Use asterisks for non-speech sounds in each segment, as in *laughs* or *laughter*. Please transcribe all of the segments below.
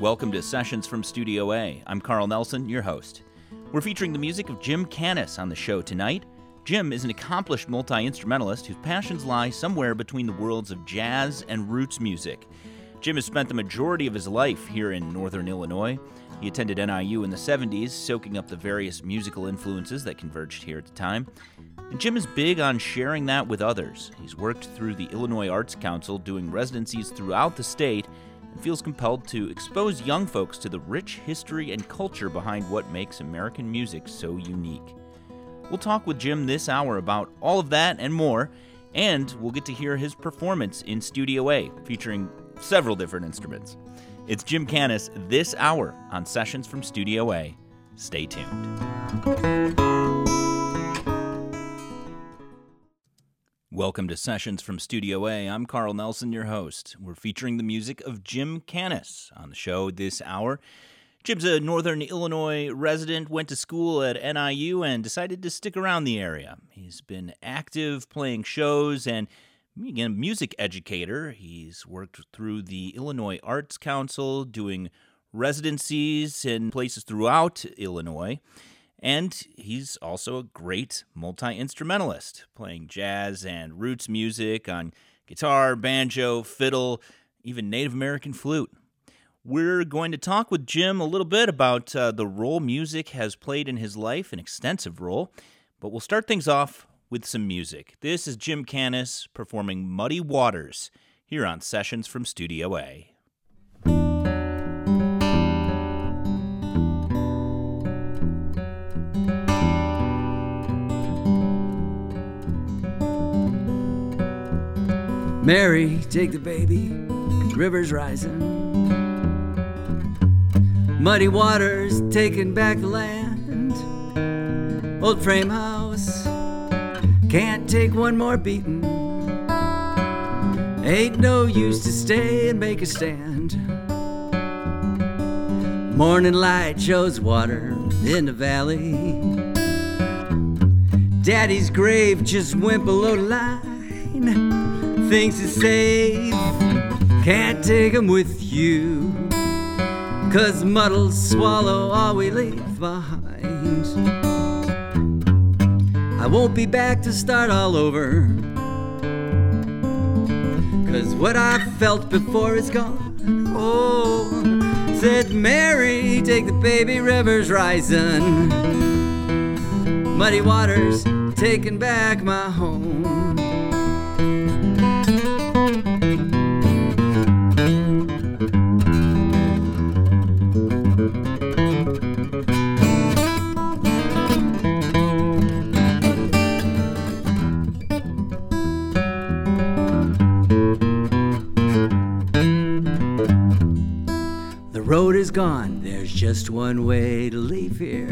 Welcome to Sessions from Studio A. I'm Carl Nelson, your host. We're featuring the music of Jim Canis on the show tonight. Jim is an accomplished multi instrumentalist whose passions lie somewhere between the worlds of jazz and roots music. Jim has spent the majority of his life here in northern Illinois. He attended NIU in the 70s, soaking up the various musical influences that converged here at the time. And Jim is big on sharing that with others. He's worked through the Illinois Arts Council doing residencies throughout the state and feels compelled to expose young folks to the rich history and culture behind what makes American music so unique. We'll talk with Jim this hour about all of that and more, and we'll get to hear his performance in Studio A, featuring several different instruments. It's Jim Canis this hour on Sessions from Studio A. Stay tuned. Welcome to Sessions from Studio A. I'm Carl Nelson, your host. We're featuring the music of Jim Canis on the show this hour. Jim's a Northern Illinois resident, went to school at NIU, and decided to stick around the area. He's been active playing shows and again, music educator. He's worked through the Illinois Arts Council, doing residencies in places throughout Illinois. And he's also a great multi instrumentalist, playing jazz and roots music on guitar, banjo, fiddle, even Native American flute. We're going to talk with Jim a little bit about uh, the role music has played in his life, an extensive role. But we'll start things off with some music. This is Jim Canis performing Muddy Waters here on Sessions from Studio A. Mary, take the baby, river's rising. Muddy waters taking back the land. Old frame house can't take one more beating. Ain't no use to stay and make a stand. Morning light shows water in the valley. Daddy's grave just went below the line thinks he's safe. Can't take with you. Cause mud'll swallow all we leave behind. I won't be back to start all over. Cause what I felt before is gone. Oh, said Mary, take the baby rivers rising. Muddy waters taking back my home. Is gone, there's just one way to leave here.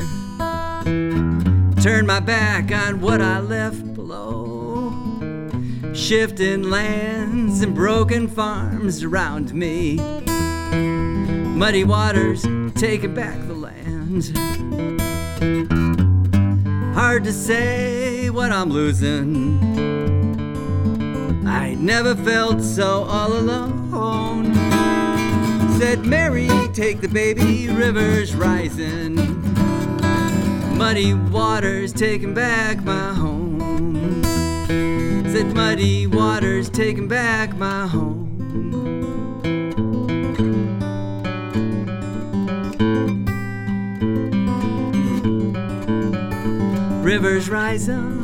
Turn my back on what I left below. Shifting lands and broken farms around me. Muddy waters taking back the land. Hard to say what I'm losing. I never felt so all alone. Said Mary, take the baby, rivers rising. Muddy waters taking back my home. Said muddy waters taking back my home. Rivers rising.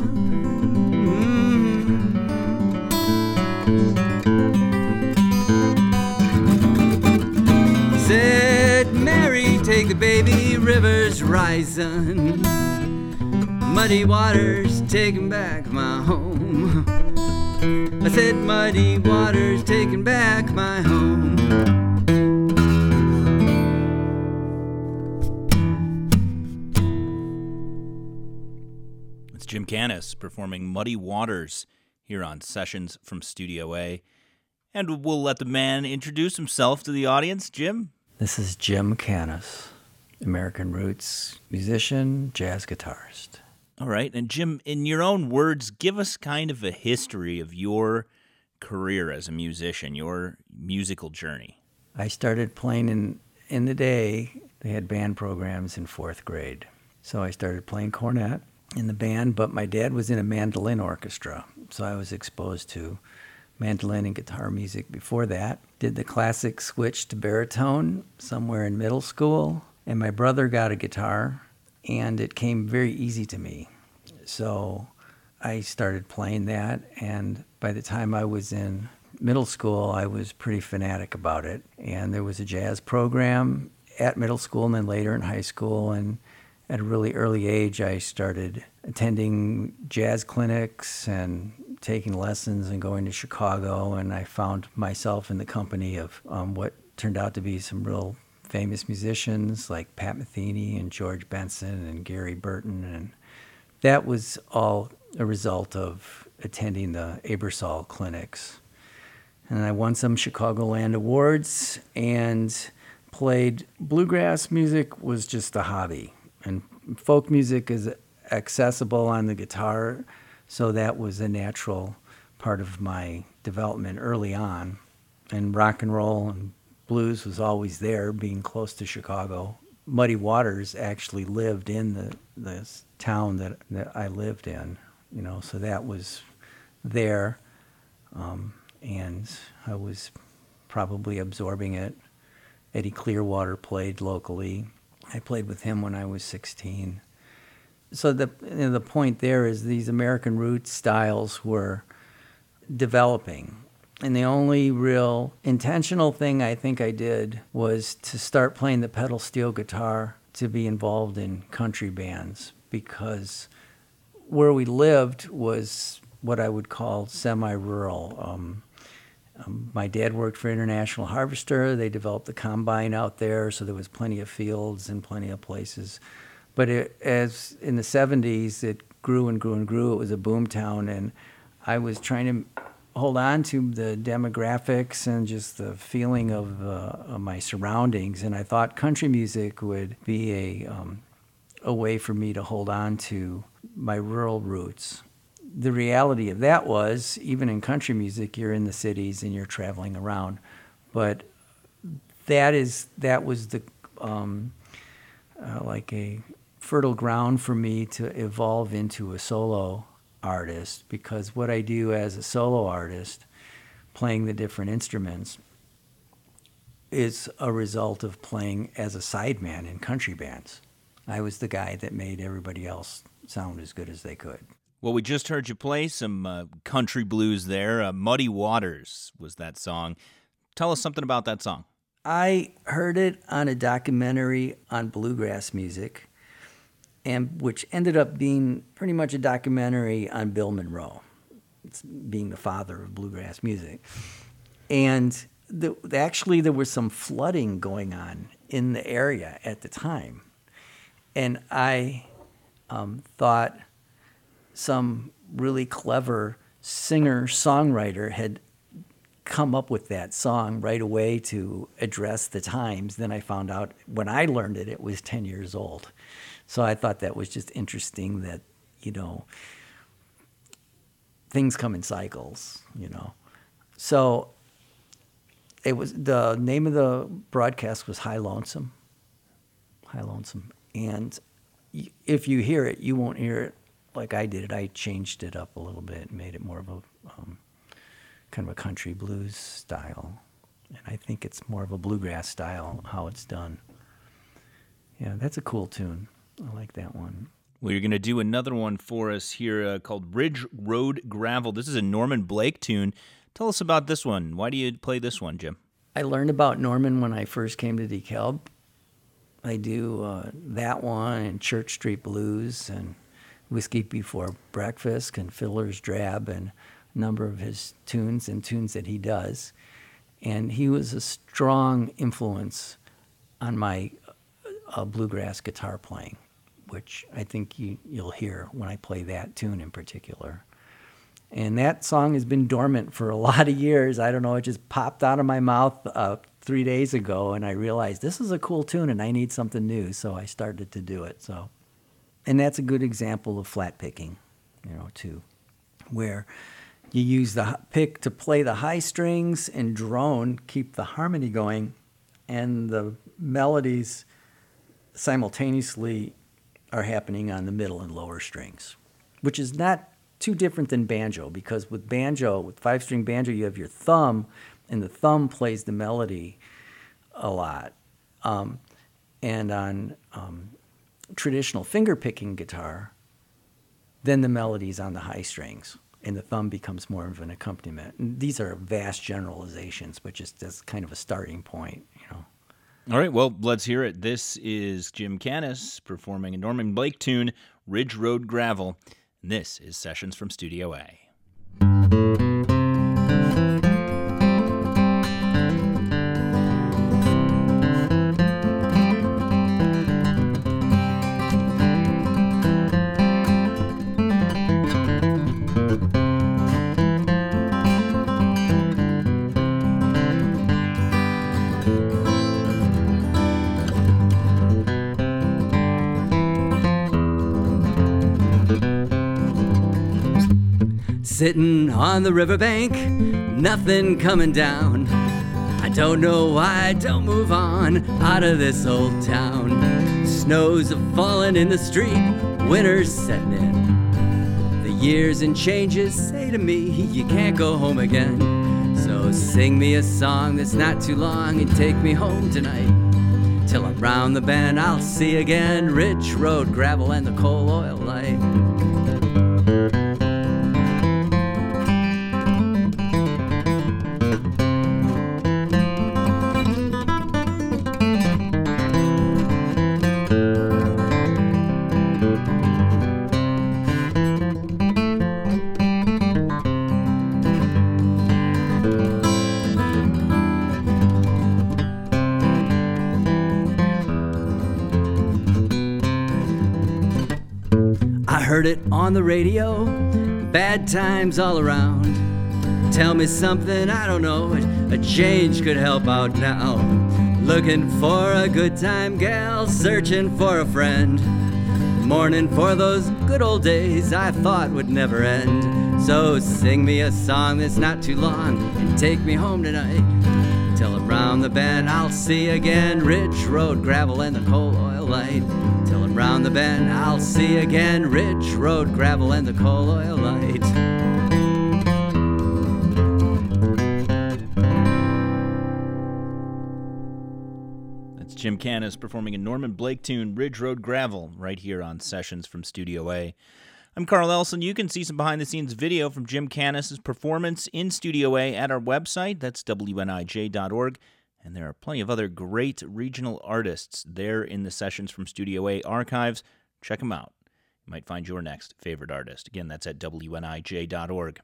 Baby, rivers rising. Muddy waters taking back my home. I said, Muddy waters taking back my home. It's Jim Canis performing Muddy Waters here on Sessions from Studio A. And we'll let the man introduce himself to the audience. Jim, this is Jim Canis, American roots musician, jazz guitarist. All right. And Jim, in your own words, give us kind of a history of your career as a musician, your musical journey. I started playing in in the day, they had band programs in fourth grade. So I started playing cornet in the band, but my dad was in a mandolin orchestra. So I was exposed to mandolin and guitar music before that. Did the classic switch to baritone somewhere in middle school. And my brother got a guitar, and it came very easy to me. So I started playing that, and by the time I was in middle school, I was pretty fanatic about it. And there was a jazz program at middle school and then later in high school. And at a really early age, I started attending jazz clinics and taking lessons and going to Chicago. And I found myself in the company of um, what turned out to be some real famous musicians like Pat Metheny and George Benson and Gary Burton. And that was all a result of attending the Aebersold clinics. And I won some Chicagoland awards and played bluegrass music was just a hobby. And folk music is accessible on the guitar, so that was a natural part of my development early on. And rock and roll and blues was always there, being close to Chicago. Muddy Waters actually lived in the, the town that, that I lived in you know, so that was there. Um, and I was probably absorbing it. Eddie Clearwater played locally. I played with him when I was 16. So the you know, the point there is these American roots styles were developing. And the only real intentional thing I think I did was to start playing the pedal steel guitar to be involved in country bands because where we lived was what I would call semi-rural. Um, um, my dad worked for International Harvester. They developed the combine out there, so there was plenty of fields and plenty of places. But it, as in the 70s, it grew and grew and grew. It was a boom town, and I was trying to hold on to the demographics and just the feeling of, uh, of my surroundings. And I thought country music would be a um, a way for me to hold on to my rural roots. The reality of that was, even in country music, you're in the cities and you're traveling around, but that is that was the um, uh, like a fertile ground for me to evolve into a solo artist because what I do as a solo artist, playing the different instruments, is a result of playing as a sideman in country bands. I was the guy that made everybody else sound as good as they could. Well, we just heard you play some uh, country blues there. Uh, Muddy Waters was that song. Tell us something about that song. I heard it on a documentary on bluegrass music, and which ended up being pretty much a documentary on Bill Monroe, it's being the father of bluegrass music. And the, actually, there was some flooding going on in the area at the time and I um, thought some really clever singer songwriter had come up with that song right away to address the times. Then I found out when I learned it, it was 10 years old. So I thought that was just interesting that, you know, things come in cycles, you know. So it was the name of the broadcast was High Lonesome. High Lonesome. And if you hear it, you won't hear it like I did it. I changed it up a little bit and made it more of a um, kind of a country blues style. And I think it's more of a bluegrass style how it's done. Yeah, that's a cool tune. I like that one. Well, you're going to do another one for us here uh, called Ridge Road Gravel. This is a Norman Blake tune. Tell us about this one. Why do you play this one, Jim? I learned about Norman when I first came to DeKalb I do uh, that one and Church Street Blues and Whiskey Before Breakfast and Fiddler's Dram and a number of his tunes and tunes that he does. And he was a strong influence on my uh, bluegrass guitar playing, which I think you, you'll hear when I play that tune in particular. And that song has been dormant for a *laughs* lot of years. I don't know, it just popped out of my mouth uh, three days ago, and I realized this is a cool tune and I need something new. So I started to do it. So, and that's a good example of flat picking, you know, too, where you use the pick to play the high strings and drone, keep the harmony going and the melodies simultaneously are happening on the middle and lower strings, which is not too different than banjo because with banjo, with five string banjo, you have your thumb, and the thumb plays the melody a lot. Um, and on um, traditional finger picking guitar, then the melody's on the high strings and the thumb becomes more of an accompaniment. And these are vast generalizations, but just as kind of a starting point. All right, well, let's hear it. This is Jim Canis performing a Norman Blake tune, Ridge Road Gravel. And this is Sessions from Studio A. Sitting on the riverbank, nothing coming down. I don't know why I don't move on out of this old town. Snows have fallen in the street, winter's setting in. The years and changes say to me, you can't go home again. So sing me a song that's not too long and take me home tonight. Till I'm round the bend, I'll see again Ridge Road gravel and the coal oil light. On the radio, bad times all around. Tell me something I don't know, a change could help out now. Looking for a good time gal, searching for a friend. Mourning for those good old days I thought would never end. So sing me a song that's not too long and take me home tonight. Till around the bend I'll see again Ridge Road gravel and the coal oil light. Round the bend, I'll see again Ridge Road gravel and the coal oil light. That's Jim Canis performing a Norman Blake tune, Ridge Road Gravel, right here on Sessions from Studio A. I'm Carl Nelson. You can see some behind the scenes video from Jim Canis's performance in Studio A at our website. That's WNIJ.org. And there are plenty of other great regional artists there in the Sessions from Studio A archives. Check them out. You might find your next favorite artist. Again, that's at WNIJ.org.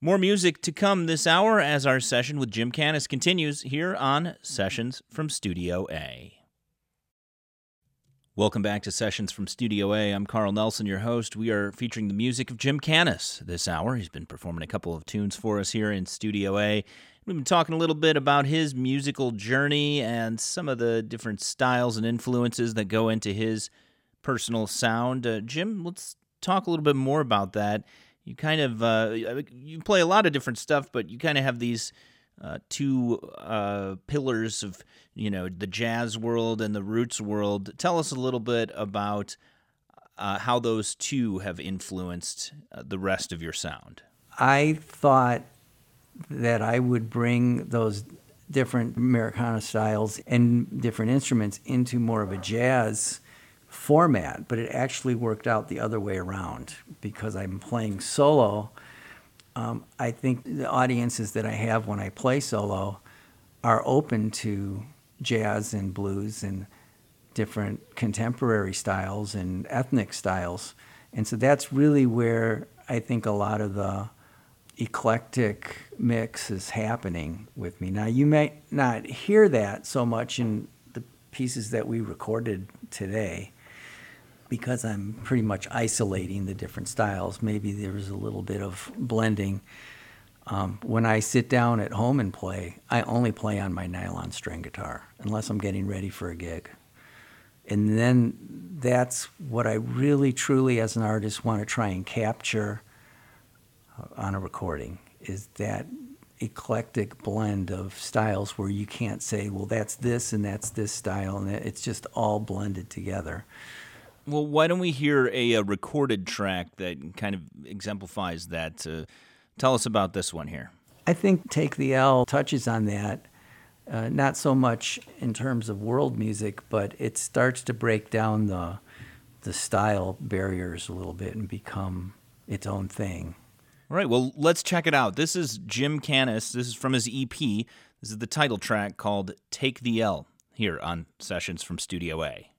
More music to come this hour as our session with Jim Canis continues here on Sessions from Studio A. Welcome back to Sessions from Studio A. I'm Carl Nelson, your host. We are featuring the music of Jim Canis this hour. He's been performing a couple of tunes for us here in Studio A. We've been talking a little bit about his musical journey and some of the different styles and influences that go into his personal sound. Uh, Jim, let's talk a little bit more about that. You kind of uh, you play a lot of different stuff, but you kind of have these uh, two uh, pillars of you know the jazz world and the roots world. Tell us a little bit about uh, how those two have influenced uh, the rest of your sound. I thought that I would bring those different Americana styles and different instruments into more of a jazz format, but it actually worked out the other way around because I'm playing solo. Um, I think the audiences that I have when I play solo are open to jazz and blues and different contemporary styles and ethnic styles. And so that's really where I think a lot of the eclectic mix is happening with me. Now, you may not hear that so much in the pieces that we recorded today because I'm pretty much isolating the different styles. Maybe there's a little bit of blending. Um, when I sit down at home and play, I only play on my nylon string guitar unless I'm getting ready for a gig. And then that's what I really, truly, as an artist, want to try and capture on a recording is that eclectic blend of styles where you can't say, well, that's this and that's this style, and it's just all blended together. Well, why don't we hear a, a recorded track that kind of exemplifies that? Uh, tell us about this one here. I think Take the L touches on that, uh, not so much in terms of world music, but it starts to break down the the style barriers a little bit and become its own thing. All right, well, let's check it out. This is Jim Canis. This is from his EP. This is the title track called Take the L here on Sessions from Studio A.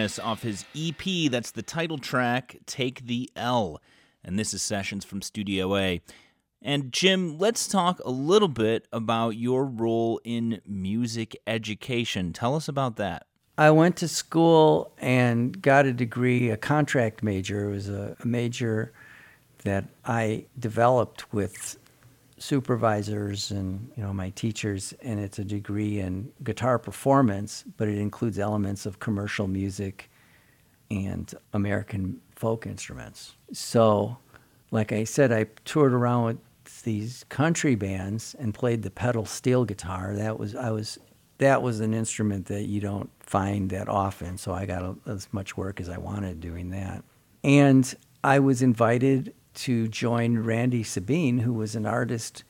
Off his EP. That's the title track, Take the L. And this is Sessions from Studio A. And Jim, let's talk a little bit about your role in music education. Tell us about that. I went to school and got a degree, a contract major. It was a major that I developed with supervisors and you know my teachers and it's a degree in guitar performance but it includes elements of commercial music and american folk instruments. So like i said i toured around with these country bands and played the pedal steel guitar. That was i was that was an instrument that you don't find that often so i got a, as much work as i wanted doing that. And i was invited to join Randy Sabien, who was an artist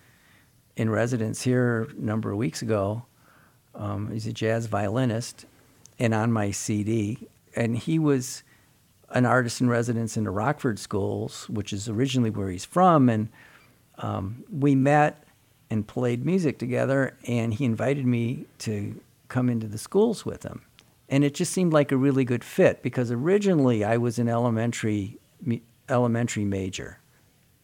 in residence here a number of weeks ago. Um, he's a jazz violinist, and on my CD, and he was an artist in residence in the Rockford Schools, which is originally where he's from, and um, we met and played music together, and he invited me to come into the schools with him. And it just seemed like a really good fit because originally I was an elementary elementary major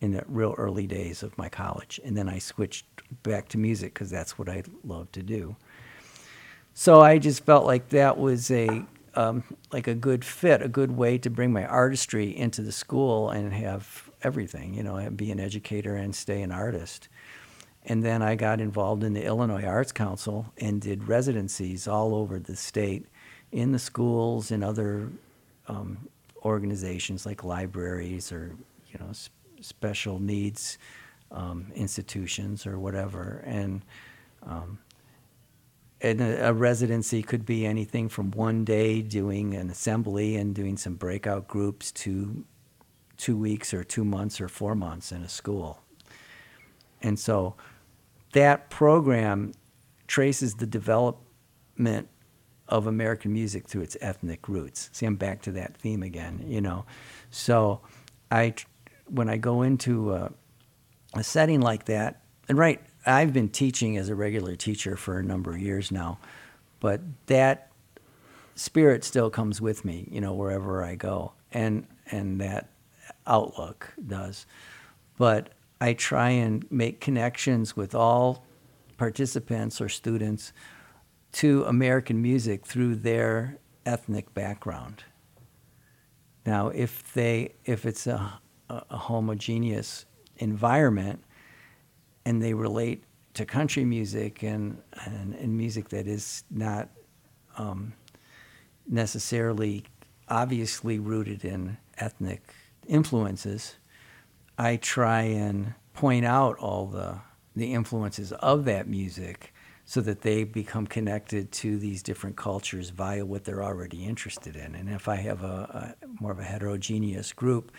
in the real early days of my college. And then I switched back to music because that's what I love to do. So I just felt like that was a um, like a good fit, a good way to bring my artistry into the school and have everything, you know, be an educator and stay an artist. And then I got involved in the Illinois Arts Council and did residencies all over the state in the schools and other um, organizations like libraries or you know sp- special needs um, institutions or whatever. And um, and a, a, residency could be anything from one day doing an assembly and doing some breakout groups to two weeks or two months or four months in a school. And so that program traces the development of American music through its ethnic roots. See, I'm back to that theme again, mm-hmm. you know. So, I when I go into a, a setting like that, and right, I've been teaching as a regular teacher for a number of years now, but that spirit still comes with me, you know, wherever I go, and and that outlook does. But I try and make connections with all participants or students to American music through their ethnic background. Now, if they if it's a, a homogeneous environment and they relate to country music and, and, and music that is not um, necessarily obviously rooted in ethnic influences, I try and point out all the, the influences of that music so that they become connected to these different cultures via what they're already interested in. And if I have a, a more of a heterogeneous group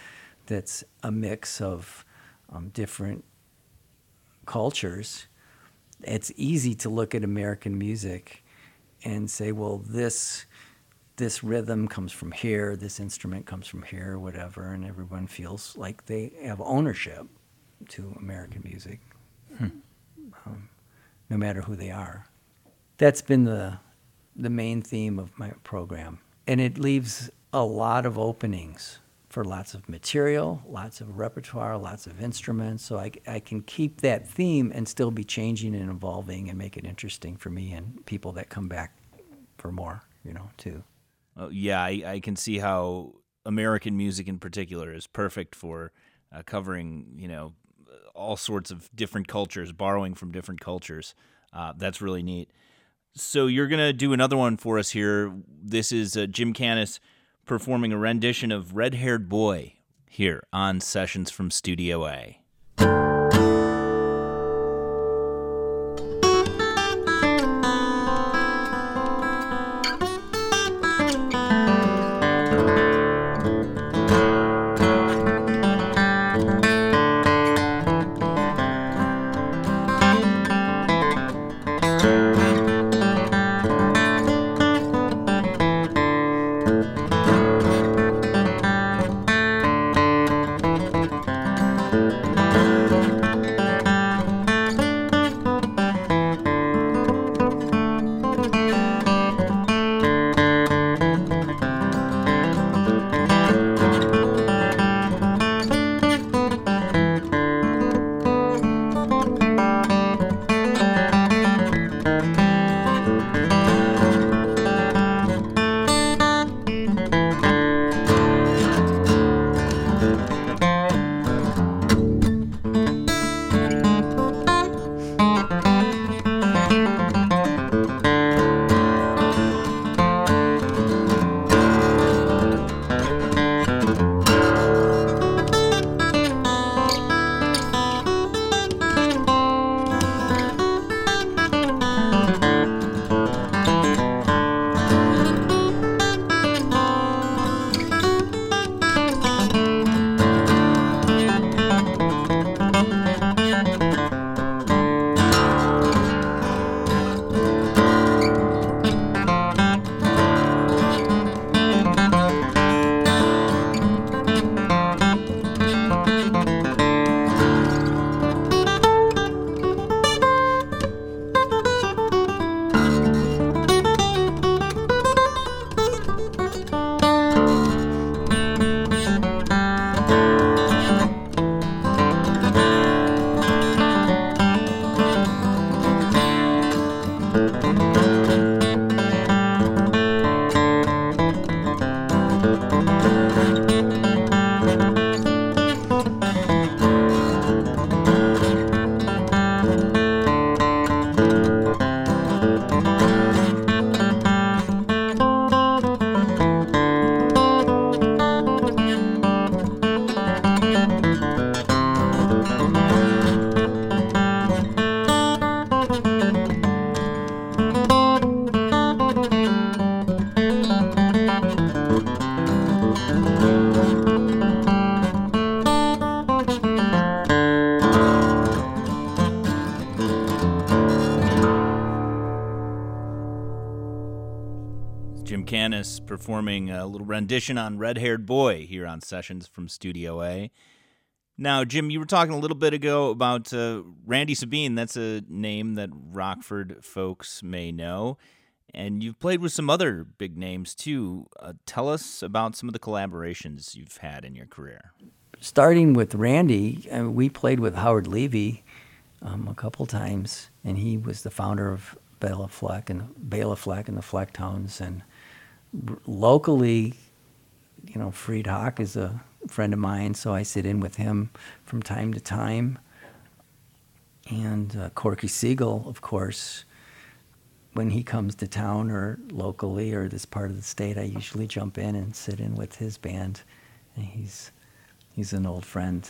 that's a mix of um, different cultures, it's easy to look at American music and say, well, this this rhythm comes from here, this instrument comes from here, whatever, and everyone feels like they have ownership to American music. Hmm. Um, no matter who they are. That's been the, the main theme of my program. And it leaves a lot of openings for lots of material, lots of repertoire, lots of instruments. So I, I can keep that theme and still be changing and evolving and make it interesting for me and people that come back for more, you know, too. Yeah, I, I, can see how American music in particular is perfect for uh, covering, you know, all sorts of different cultures, borrowing from different cultures. Uh, that's really neat. So you're gonna do another one for us here. This is uh, Jim Canis performing a rendition of "Red Haired Boy" here on Sessions from Studio A. Canis performing a little rendition on Red Haired Boy here on Sessions from Studio A. Now, Jim, you were talking a little bit ago about uh, Randy Sabien. That's a name that Rockford folks may know. And you've played with some other big names too. Uh, tell us about some of the collaborations you've had in your career. Starting with Randy, uh, we played with Howard Levy um, a couple times, and he was the founder of Bela Fleck and Bela Fleck and the Flecktones. And locally, you know, Fareed Haque is a friend of mine, so I sit in with him from time to time. And uh, Corky Siegel, of course, when he comes to town or locally or this part of the state, I usually jump in and sit in with his band. And he's he's an old friend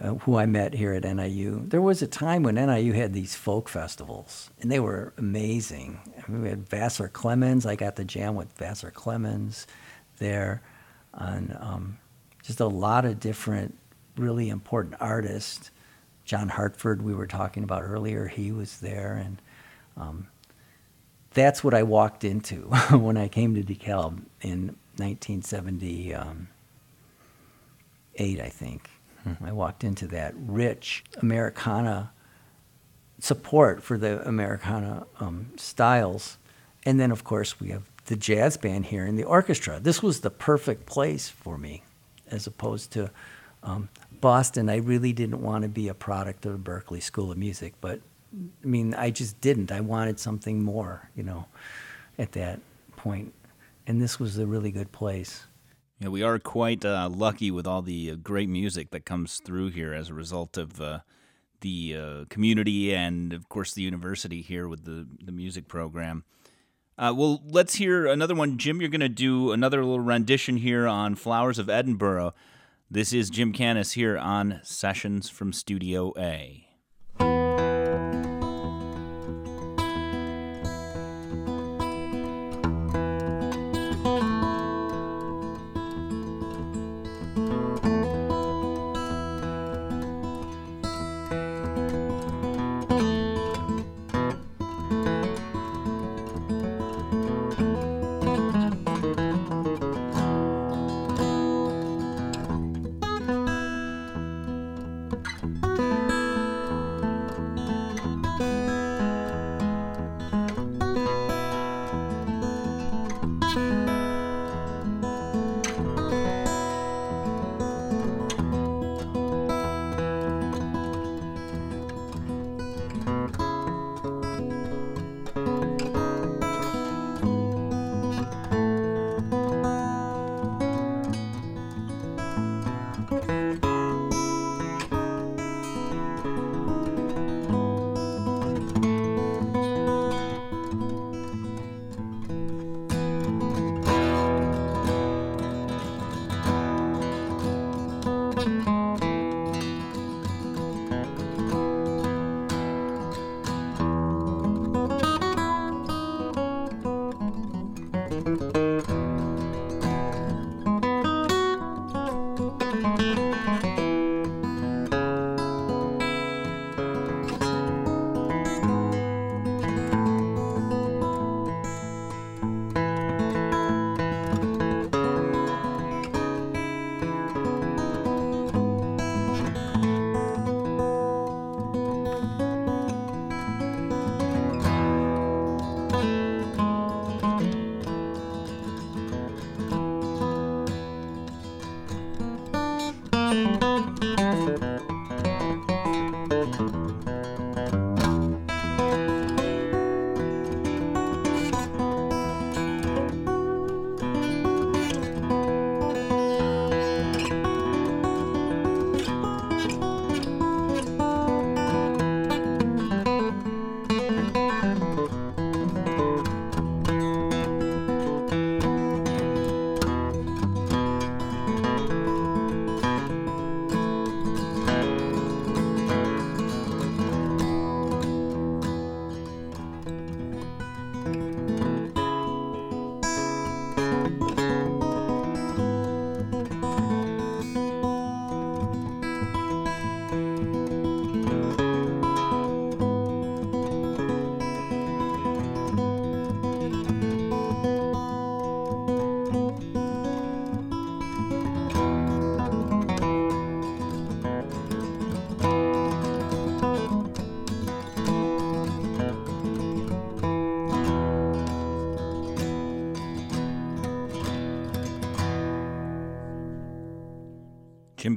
uh, who I met here at NIU. There was a time when NIU had these folk festivals, and they were amazing. I mean, we had Vassar Clements. I got to jam with Vassar Clements there, and um, just a lot of different, really important artists. John Hartford, we were talking about earlier, he was there, and um, that's what I walked into *laughs* when I came to DeKalb in 1978, um, I think. I walked into that rich Americana support for the Americana um, styles. And then, of course, we have the jazz band here and the orchestra. This was the perfect place for me, as opposed to um, Boston. I really didn't want to be a product of the Berklee School of Music, but I mean, I just didn't. I wanted something more, you know, at that point. And this was a really good place. Yeah, we are quite uh, lucky with all the uh, great music that comes through here as a result of uh, the uh, community and, of course, the university here with the, the music program. Uh, well, let's hear another one. Jim, you're going to do another little rendition here on Flowers of Edinburgh. This is Jim Canis here on Sessions from Studio A.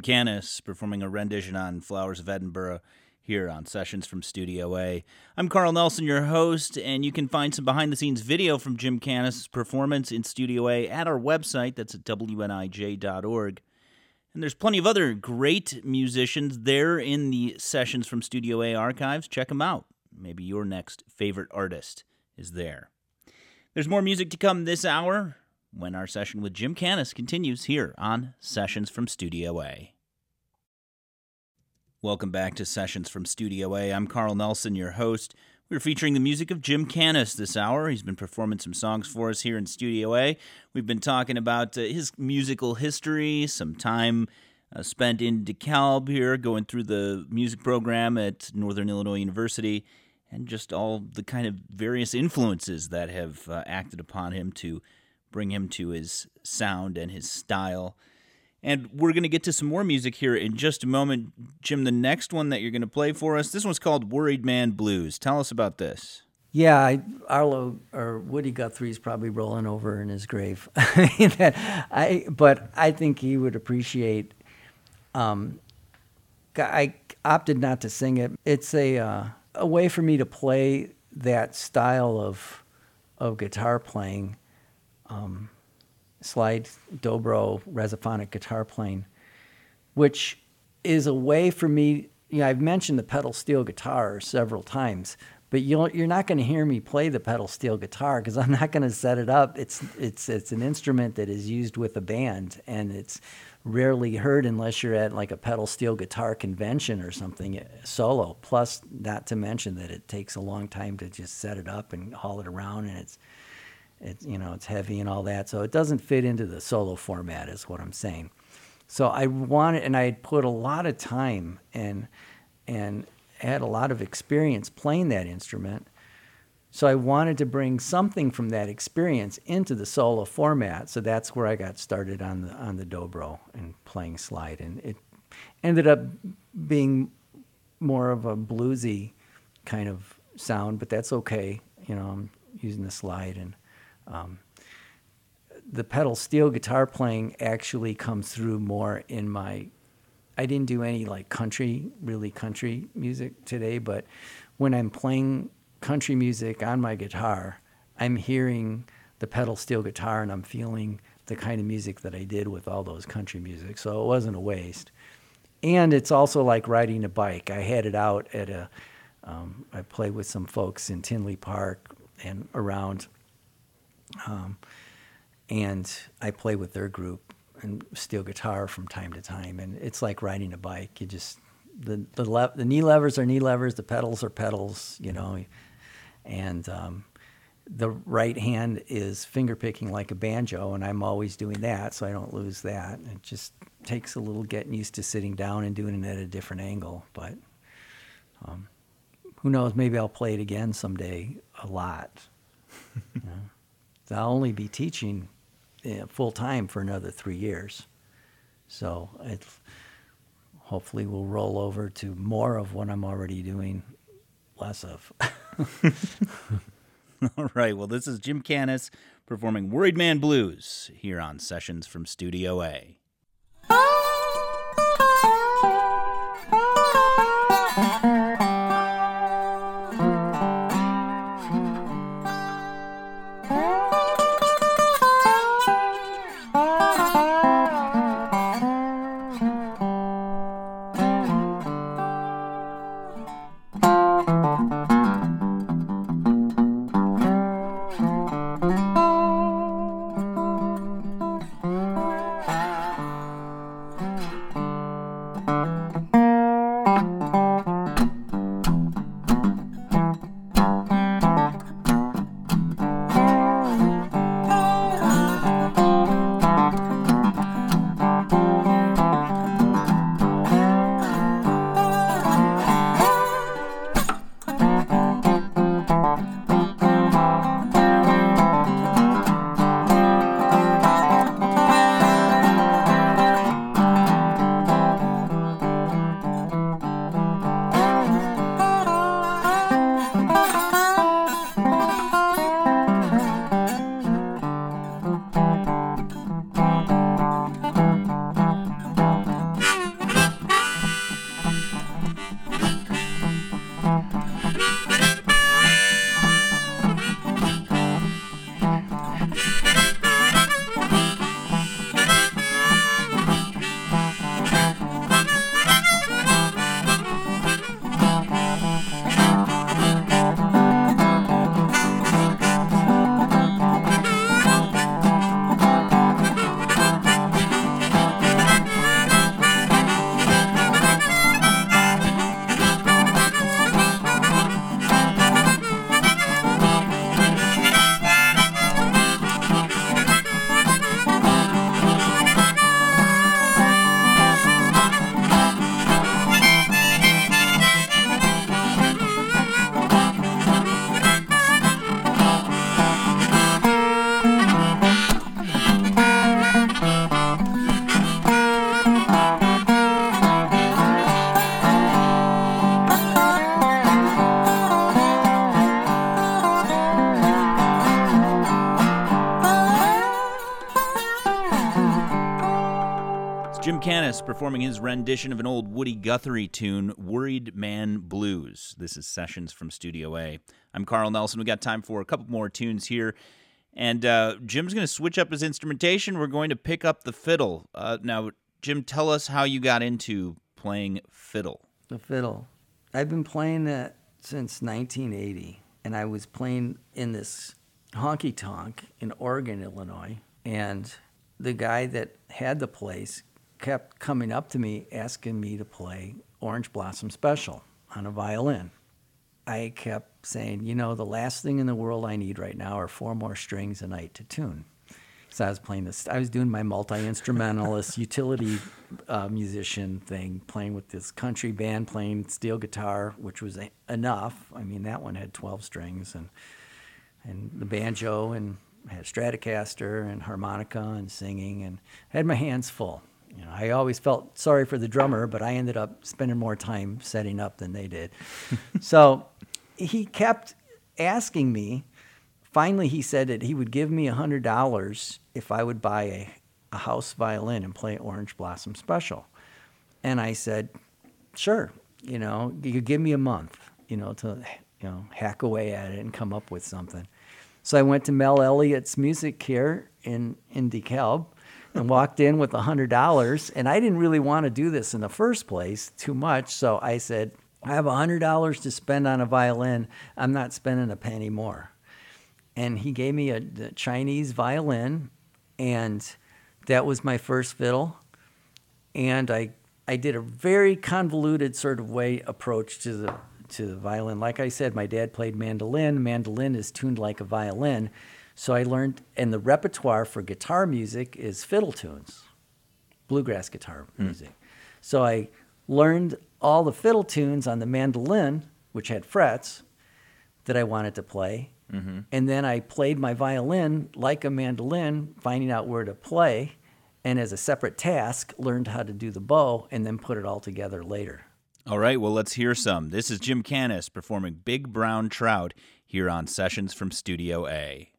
Canis performing a rendition on Flowers of Edinburgh here on Sessions from Studio A. I'm Carl Nelson, your host, and you can find some behind the scenes video from Jim Canis' performance in Studio A at our website. That's at WNIJ.org. And there's plenty of other great musicians there in the Sessions from Studio A archives. Check them out. Maybe your next favorite artist is there. There's more music to come this hour when our session with Jim Canis continues here on Sessions from Studio A. Welcome back to Sessions from Studio A. I'm Carl Nelson, your host. We're featuring the music of Jim Canis this hour. He's been performing some songs for us here in Studio A. We've been talking about uh, his musical history, some time uh, spent in DeKalb here, going through the music program at Northern Illinois University, and just all the kind of various influences that have uh, acted upon him to bring him to his sound and his style. And we're going to get to some more music here in just a moment. Jim, the next one that you're going to play for us, this one's called Worried Man Blues. Tell us about this. Yeah, I, Arlo or Woody Guthrie's probably rolling over in his grave. *laughs* I, but I think he would appreciate. Um, I opted not to sing it. It's a uh, a way for me to play that style of of guitar playing um, slide dobro resophonic guitar playing, which is a way for me. You know, I've mentioned the pedal steel guitar several times, but you'll, you're not going to hear me play the pedal steel guitar because I'm not going to set it up. It's it's it's an instrument that is used with a band, and it's rarely heard unless you're at like a pedal steel guitar convention or something eh, solo. Plus, not to mention that it takes a long time to just set it up and haul it around, and it's it's you know it's heavy and all that, so it doesn't fit into the solo format. Is what I'm saying. So I wanted, and I had put a lot of time and and had a lot of experience playing that instrument. So I wanted to bring something from that experience into the solo format. So that's where I got started on the on the dobro and playing slide, and it ended up being more of a bluesy kind of sound, but that's okay. You know, I'm using the slide and um, the pedal steel guitar playing actually comes through more in my I didn't do any like country, really country music today, but when I'm playing country music on my guitar, I'm hearing the pedal steel guitar and I'm feeling the kind of music that I did with all those country music. So it wasn't a waste. And it's also like riding a bike. I had it out at a, um, I played with some folks in Tinley Park and around um, and I play with their group and steel guitar from time to time. And it's like riding a bike. You just the the, le- the knee levers are knee levers, the pedals are pedals, you know. And um, the right hand is finger picking like a banjo, and I'm always doing that, so I don't lose that. It just takes a little getting used to sitting down and doing it at a different angle, but. Um, who knows? Maybe I'll play it again someday a lot. *laughs* you know? I'll only be teaching eh, full time for another three years. So it hopefully will roll over to more of what I'm already doing, less of. *laughs* All right. Well, this is Jim Canis performing Worried Man Blues here on Sessions from Studio A. Performing his rendition of an old Woody Guthrie tune, Worried Man Blues. This is Sessions from Studio A. I'm Carl Nelson. We've got time for a couple more tunes here. And uh, Jim's going to switch up his instrumentation. We're going to pick up the fiddle. Uh, now, Jim, tell us how you got into playing fiddle. The fiddle. I've been playing that since 1980, and I was playing in this honky tonk in Oregon, Illinois. And the guy that had the place kept coming up to me asking me to play Orange Blossom Special on a violin. I kept saying, you know, the last thing in the world I need right now are four more strings a night to tune. So I was playing this. I was doing my multi-instrumentalist *laughs* utility uh, musician thing, playing with this country band, playing steel guitar, which was a- enough. I mean, that one had 12 strings, and and the banjo, and had Stratocaster and harmonica and singing, and I had my hands full. You know, I always felt sorry for the drummer, but I ended up spending more time setting up than they did. *laughs* so he kept asking me. Finally, he said that he would give me hundred dollars if I would buy a, a house violin and play Orange Blossom Special. And I said, sure. You know, you could give me a month. You know, to you know hack away at it and come up with something. So I went to Mel Elliott's Music here in in DeKalb and walked in with $100. And I didn't really want to do this in the first place too much. So I said, I have $100 to spend on a violin. I'm not spending a penny more. And he gave me a, a Chinese violin, and that was my first fiddle. And I, I did a very convoluted sort of way approach to the to the violin. Like I said, my dad played mandolin. Mandolin is tuned like a violin. So I learned, and the repertoire for guitar music is fiddle tunes, bluegrass guitar mm. music. So I learned all the fiddle tunes on the mandolin, which had frets that I wanted to play. Mm-hmm. And then I played my violin like a mandolin, finding out where to play. And as a separate task, learned how to do the bow and then put it all together later. All right, well, let's hear some. This is Jim Canis performing Big Brown Trout here on Sessions from Studio A.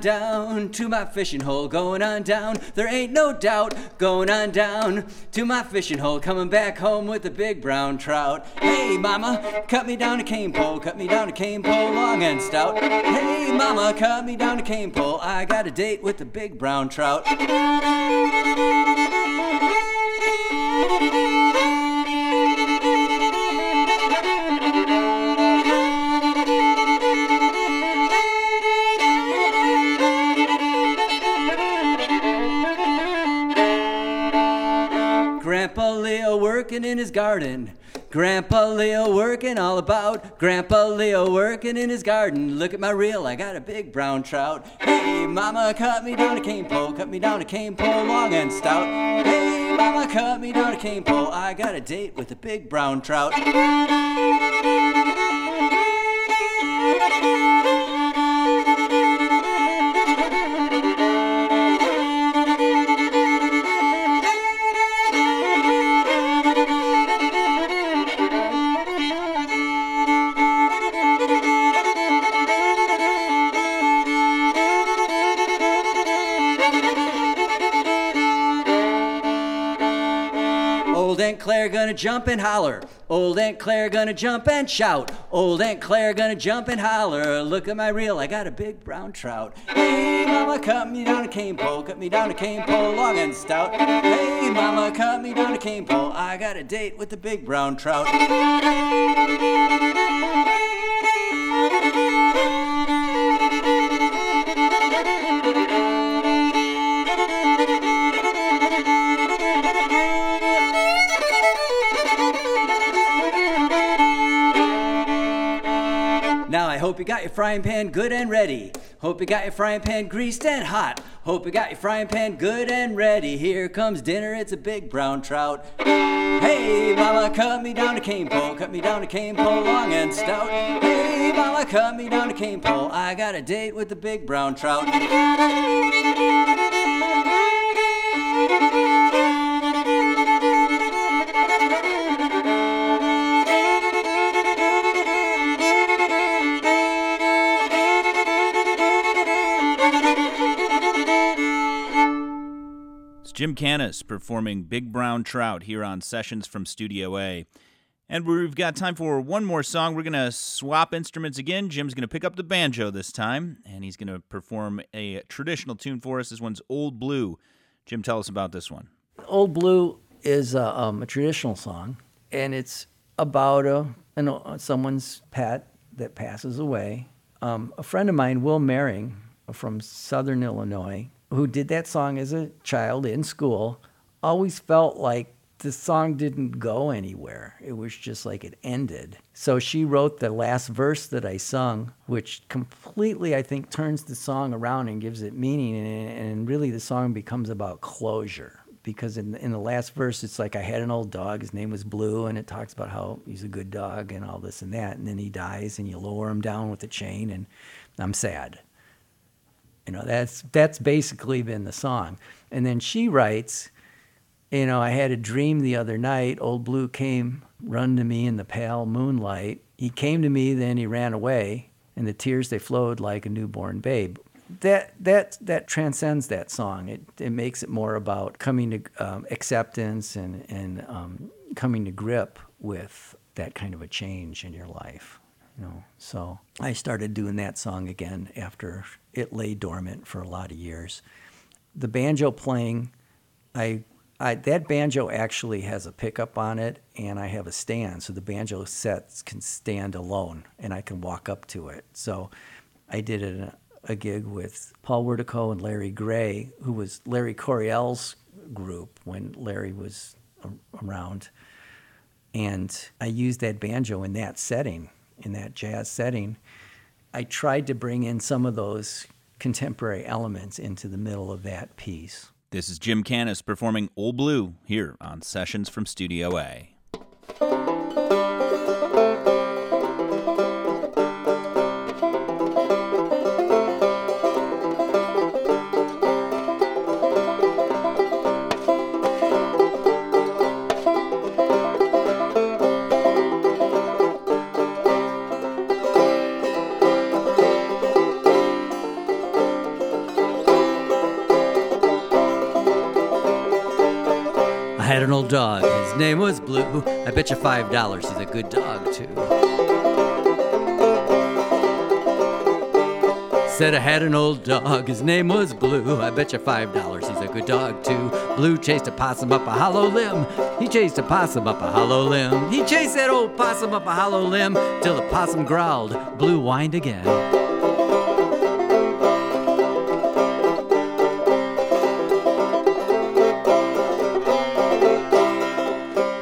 to my fishing hole, going on down. There ain't no doubt, going on down to my fishing hole, coming back home with a big brown trout. Hey, mama, cut me down a cane pole, cut me down a cane pole, long and stout. Hey, mama, cut me down a cane pole. I got a date with the big brown trout. Garden. Grandpa Leo working all about. Grandpa Leo working in his garden. Look at my reel, I got a big brown trout. Hey, mama, cut me down a cane pole, cut me down a cane pole, long and stout. Hey, mama, cut me down a cane pole. I got a date with a big brown trout. Gonna jump and holler. Old Aunt Claire gonna jump and shout. Old Aunt Claire gonna jump and holler. Look at my reel, I got a big brown trout. Hey, mama, cut me down a cane pole, cut me down a cane pole, long and stout. Hey, mama, cut me down a cane pole. I got a date with the big brown trout. You got your frying pan good and ready. Hope you got your frying pan greased and hot. Hope you got your frying pan good and ready. Here comes dinner, it's a big brown trout. Hey, mama, cut me down a cane pole, cut me down a cane pole, long and stout. Hey, mama, cut me down a cane pole. I got a date with the big brown trout. Jim Canis performing Big Brown Trout here on Sessions from Studio A. And we've got time for one more song. We're going to swap instruments again. Jim's going to pick up the banjo this time, and he's going to perform a traditional tune for us. This one's Old Blue. Jim, tell us about this one. Old Blue is a, um, a traditional song, and it's about a, an, uh, someone's pet that passes away. Um, a friend of mine, Will Mering, from Southern Illinois, who did that song as a child in school, always felt like the song didn't go anywhere. It was just like it ended. So she wrote the last verse that I sung, which completely, I think, turns the song around and gives it meaning. And, and really, the song becomes about closure. Because in, in the last verse, it's like I had an old dog. His name was Blue, and it talks about how he's a good dog and all this and that. And then he dies, and you lower him down with a chain, and I'm sad. You know, that's that's basically been the song. And then she writes, you know, I had a dream the other night. Old Blue came run to me in the pale moonlight. He came to me, then he ran away, and the tears they flowed like a newborn babe. That that that transcends that song. It it makes it more about coming to um, acceptance and and um, coming to grip with that kind of a change in your life. You know, so I started doing that song again after it lay dormant for a lot of years. The banjo playing, I, I that banjo actually has a pickup on it, and I have a stand, so the banjo sets can stand alone, and I can walk up to it. So, I did a, a gig with Paul Wertico and Larry Gray, who was Larry Coryell's group when Larry was around, and I used that banjo in that setting, in that jazz setting. I tried to bring in some of those contemporary elements into the middle of that piece. This is Jim Canis performing Old Blue here on Sessions from Studio A. dog. His name was Blue. I bet you five dollars he's a good dog, too. Said I had an old dog, his name was Blue. I bet you five dollars he's a good dog, too. Blue chased a possum up a hollow limb. He chased a possum up a hollow limb. He chased that old possum up a hollow limb till the possum growled. Blue whined again.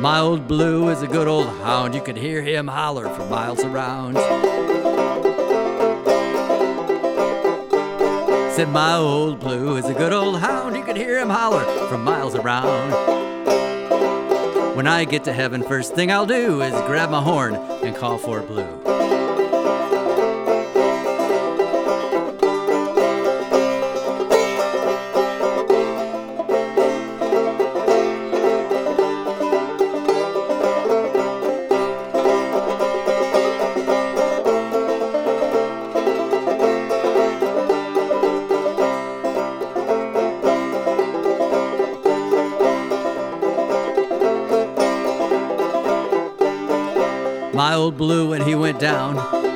My old blue is a good old hound. You could hear him holler for miles around. Said my old blue is a good old hound. You could hear him holler from miles around. When I get to heaven, first thing I'll do is grab my horn and call for blue.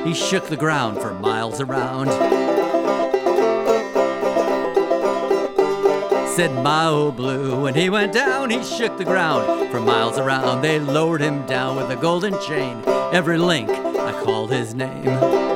He shook the ground for miles around. Said my blue, when he went down, he shook the ground for miles around. They lowered him down with a golden chain. Every link, I called his name.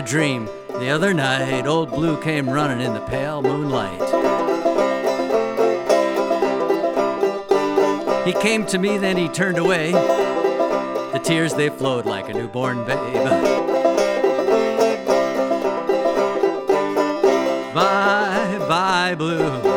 A dream the other night. Old Blue came running in the pale moonlight. He came to me, then he turned away. The tears they flowed like a newborn babe. Bye, bye, Blue.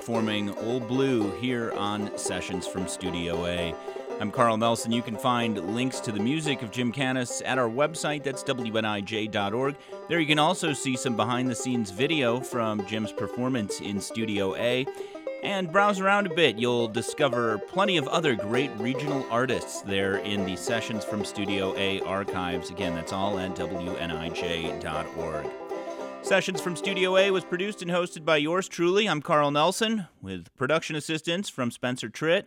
Performing Old Blue here on Sessions from Studio A. I'm Carl Nelson. You can find links to the music of Jim Canis at our website. That's WNIJ.org. There you can also see some behind the scenes video from Jim's performance in Studio A. And browse around a bit. You'll discover plenty of other great regional artists there in the Sessions from Studio A archives. Again, that's all at WNIJ.org. Sessions from Studio A was produced and hosted by yours truly. I'm Carl Nelson with production assistance from Spencer Tritt.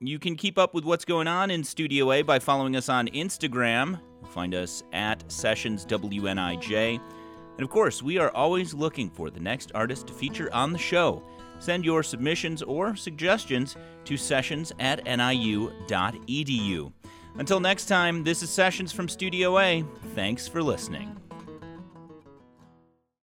You can keep up with what's going on in Studio A by following us on Instagram. Find us at Sessions WNIJ. And of course, we are always looking for the next artist to feature on the show. Send your submissions or suggestions to sessions at niu.edu. Until next time, this is Sessions from Studio A. Thanks for listening.